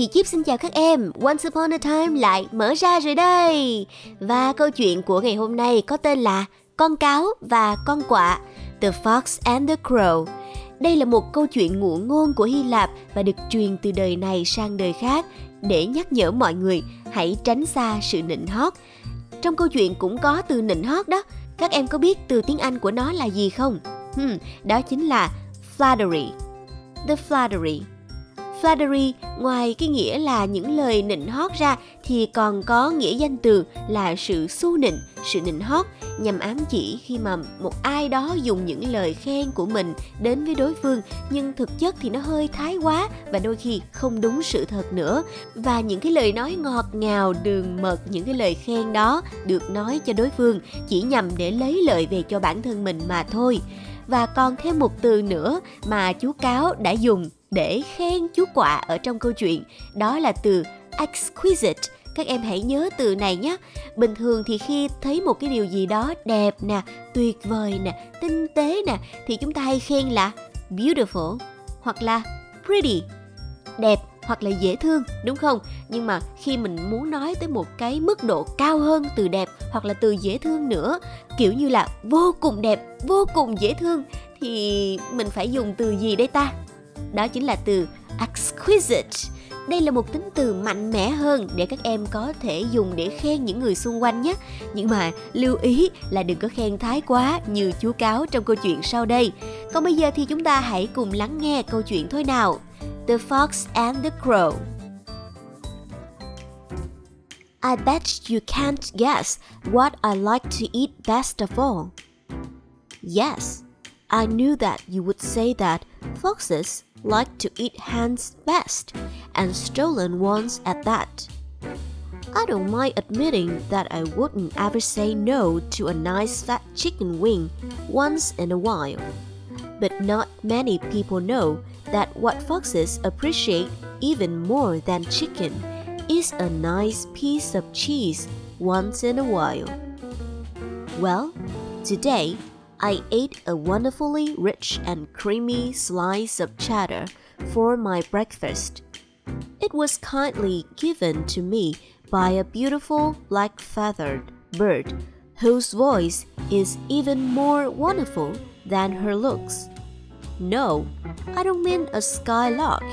Chị Chip xin chào các em, Once Upon a Time lại mở ra rồi đây Và câu chuyện của ngày hôm nay có tên là Con cáo và con quạ The Fox and the Crow Đây là một câu chuyện ngụ ngôn của Hy Lạp và được truyền từ đời này sang đời khác để nhắc nhở mọi người hãy tránh xa sự nịnh hót. Trong câu chuyện cũng có từ nịnh hót đó. Các em có biết từ tiếng Anh của nó là gì không? Hmm, đó chính là flattery. The flattery Flattery ngoài cái nghĩa là những lời nịnh hót ra thì còn có nghĩa danh từ là sự xu nịnh, sự nịnh hót nhằm ám chỉ khi mà một ai đó dùng những lời khen của mình đến với đối phương. Nhưng thực chất thì nó hơi thái quá và đôi khi không đúng sự thật nữa. Và những cái lời nói ngọt ngào đường mật những cái lời khen đó được nói cho đối phương chỉ nhằm để lấy lợi về cho bản thân mình mà thôi. Và còn thêm một từ nữa mà chú cáo đã dùng để khen chú quạ ở trong câu chuyện. Đó là từ exquisite. Các em hãy nhớ từ này nhé. Bình thường thì khi thấy một cái điều gì đó đẹp nè, tuyệt vời nè, tinh tế nè, thì chúng ta hay khen là beautiful hoặc là pretty. Đẹp hoặc là dễ thương, đúng không? Nhưng mà khi mình muốn nói tới một cái mức độ cao hơn từ đẹp hoặc là từ dễ thương nữa, kiểu như là vô cùng đẹp, vô cùng dễ thương, thì mình phải dùng từ gì đây ta? Đó chính là từ exquisite. Đây là một tính từ mạnh mẽ hơn để các em có thể dùng để khen những người xung quanh nhé. Nhưng mà lưu ý là đừng có khen thái quá như chú cáo trong câu chuyện sau đây. Còn bây giờ thì chúng ta hãy cùng lắng nghe câu chuyện thôi nào. The Fox and the Crow. I bet you can't guess what I like to eat best of all. Yes, I knew that you would say that foxes. Like to eat hens best, and stolen ones at that. I don't mind admitting that I wouldn't ever say no to a nice fat chicken wing once in a while. But not many people know that what foxes appreciate even more than chicken is a nice piece of cheese once in a while. Well, today I ate a wonderfully rich and creamy slice of cheddar for my breakfast. It was kindly given to me by a beautiful black feathered bird whose voice is even more wonderful than her looks. No, I don't mean a skylark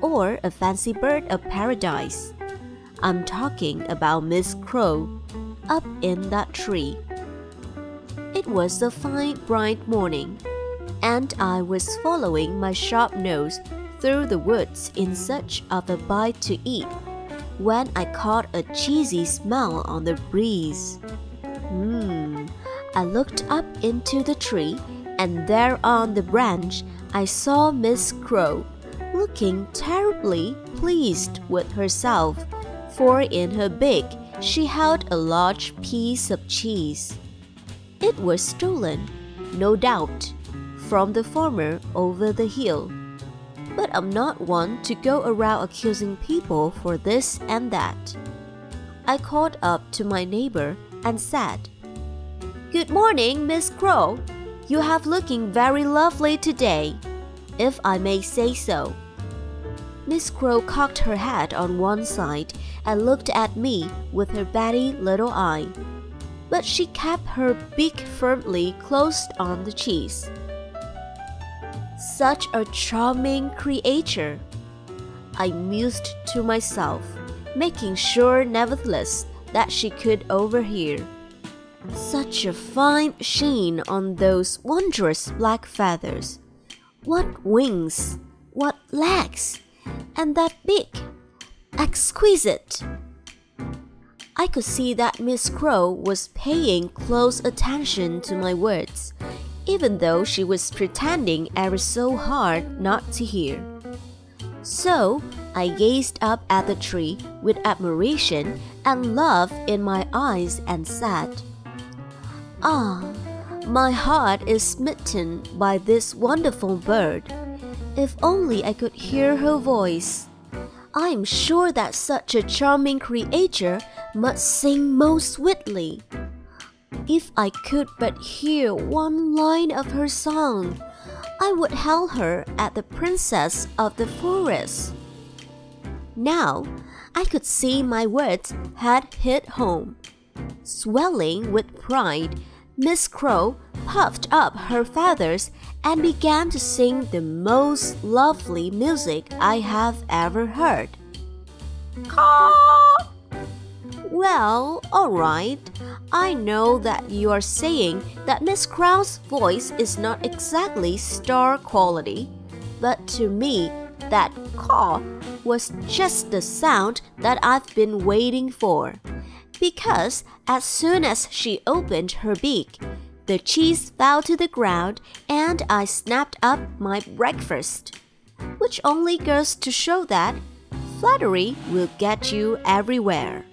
or a fancy bird of paradise. I'm talking about Miss Crow up in that tree. It was a fine bright morning, and I was following my sharp nose through the woods in search of a bite to eat when I caught a cheesy smell on the breeze. Mmm. I looked up into the tree, and there on the branch I saw Miss Crow, looking terribly pleased with herself, for in her beak she held a large piece of cheese. It was stolen, no doubt, from the farmer over the hill. But I'm not one to go around accusing people for this and that. I called up to my neighbor and said, Good morning, Miss Crow. You have looking very lovely today, if I may say so. Miss Crow cocked her head on one side and looked at me with her batty little eye but she kept her beak firmly closed on the cheese. Such a charming creature, I mused to myself, making sure nevertheless that she could overhear. Such a fine sheen on those wondrous black feathers. What wings! What legs! And that beak! Exquisite! I could see that Miss Crow was paying close attention to my words. even though she was pretending ever so hard not to hear. So I gazed up at the tree with admiration and love in my eyes and said, Ah, my heart is smitten by this wonderful bird. If only I could hear her voice. I am sure that such a charming creature must sing most sweetly. If I could but hear one line of her song, I would hail her as the princess of the forest. Now I could see my words had hit home. Swelling with pride, Miss Crow puffed up her feathers and began to sing the most lovely music I have ever heard. Caw! Well, all right. I know that you are saying that Miss Crow's voice is not exactly star quality, but to me, that caw was just the sound that I've been waiting for. Because as soon as she opened her beak, the cheese fell to the ground and I snapped up my breakfast. Which only goes to show that flattery will get you everywhere.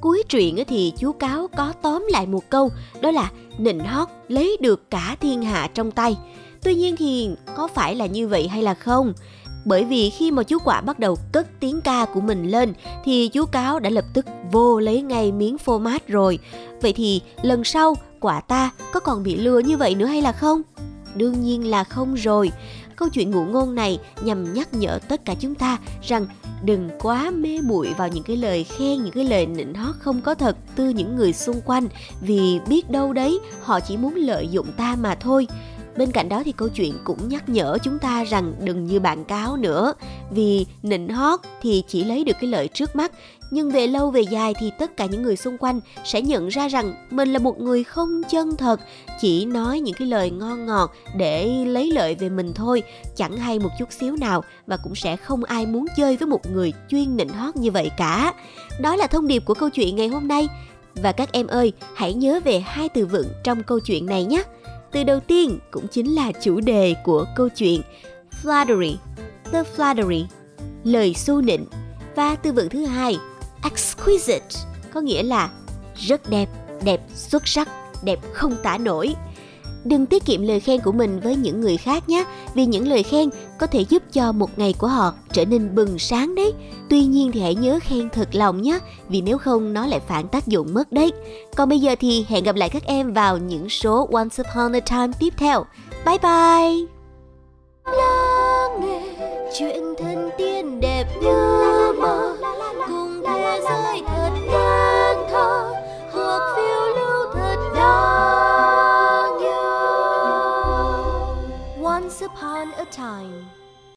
Cuối truyện thì chú cáo có tóm lại một câu, đó là nịnh hót lấy được cả thiên hạ trong tay. Tuy nhiên thì có phải là như vậy hay là không? Bởi vì khi mà chú quả bắt đầu cất tiếng ca của mình lên, thì chú cáo đã lập tức vô lấy ngay miếng phô mát rồi. Vậy thì lần sau quả ta có còn bị lừa như vậy nữa hay là không? Đương nhiên là không rồi. Câu chuyện ngụ ngôn này nhằm nhắc nhở tất cả chúng ta rằng đừng quá mê muội vào những cái lời khen, những cái lời nịnh hót không có thật từ những người xung quanh, vì biết đâu đấy họ chỉ muốn lợi dụng ta mà thôi bên cạnh đó thì câu chuyện cũng nhắc nhở chúng ta rằng đừng như bạn cáo nữa. Vì nịnh hót thì chỉ lấy được cái lợi trước mắt, nhưng về lâu về dài thì tất cả những người xung quanh sẽ nhận ra rằng mình là một người không chân thật, chỉ nói những cái lời ngon ngọt để lấy lợi về mình thôi, chẳng hay một chút xíu nào và cũng sẽ không ai muốn chơi với một người chuyên nịnh hót như vậy cả. Đó là thông điệp của câu chuyện ngày hôm nay. Và các em ơi, hãy nhớ về hai từ vựng trong câu chuyện này nhé từ đầu tiên cũng chính là chủ đề của câu chuyện flattery, the flattery, lời xu nịnh. Và từ vựng thứ hai, exquisite, có nghĩa là rất đẹp đẹp xuất sắc, đẹp không tả nổi. Đừng tiết kiệm lời khen của mình với những người khác nhé, vì những lời khen có thể giúp cho một ngày của họ trở nên bừng sáng đấy. Tuy nhiên thì hãy nhớ khen thật lòng nhé, vì nếu không nó lại phản tác dụng mất đấy. Còn bây giờ thì hẹn gặp lại các em vào những số once upon a time tiếp theo. Bye bye! Lắng nghe chuyện thân tiên đẹp như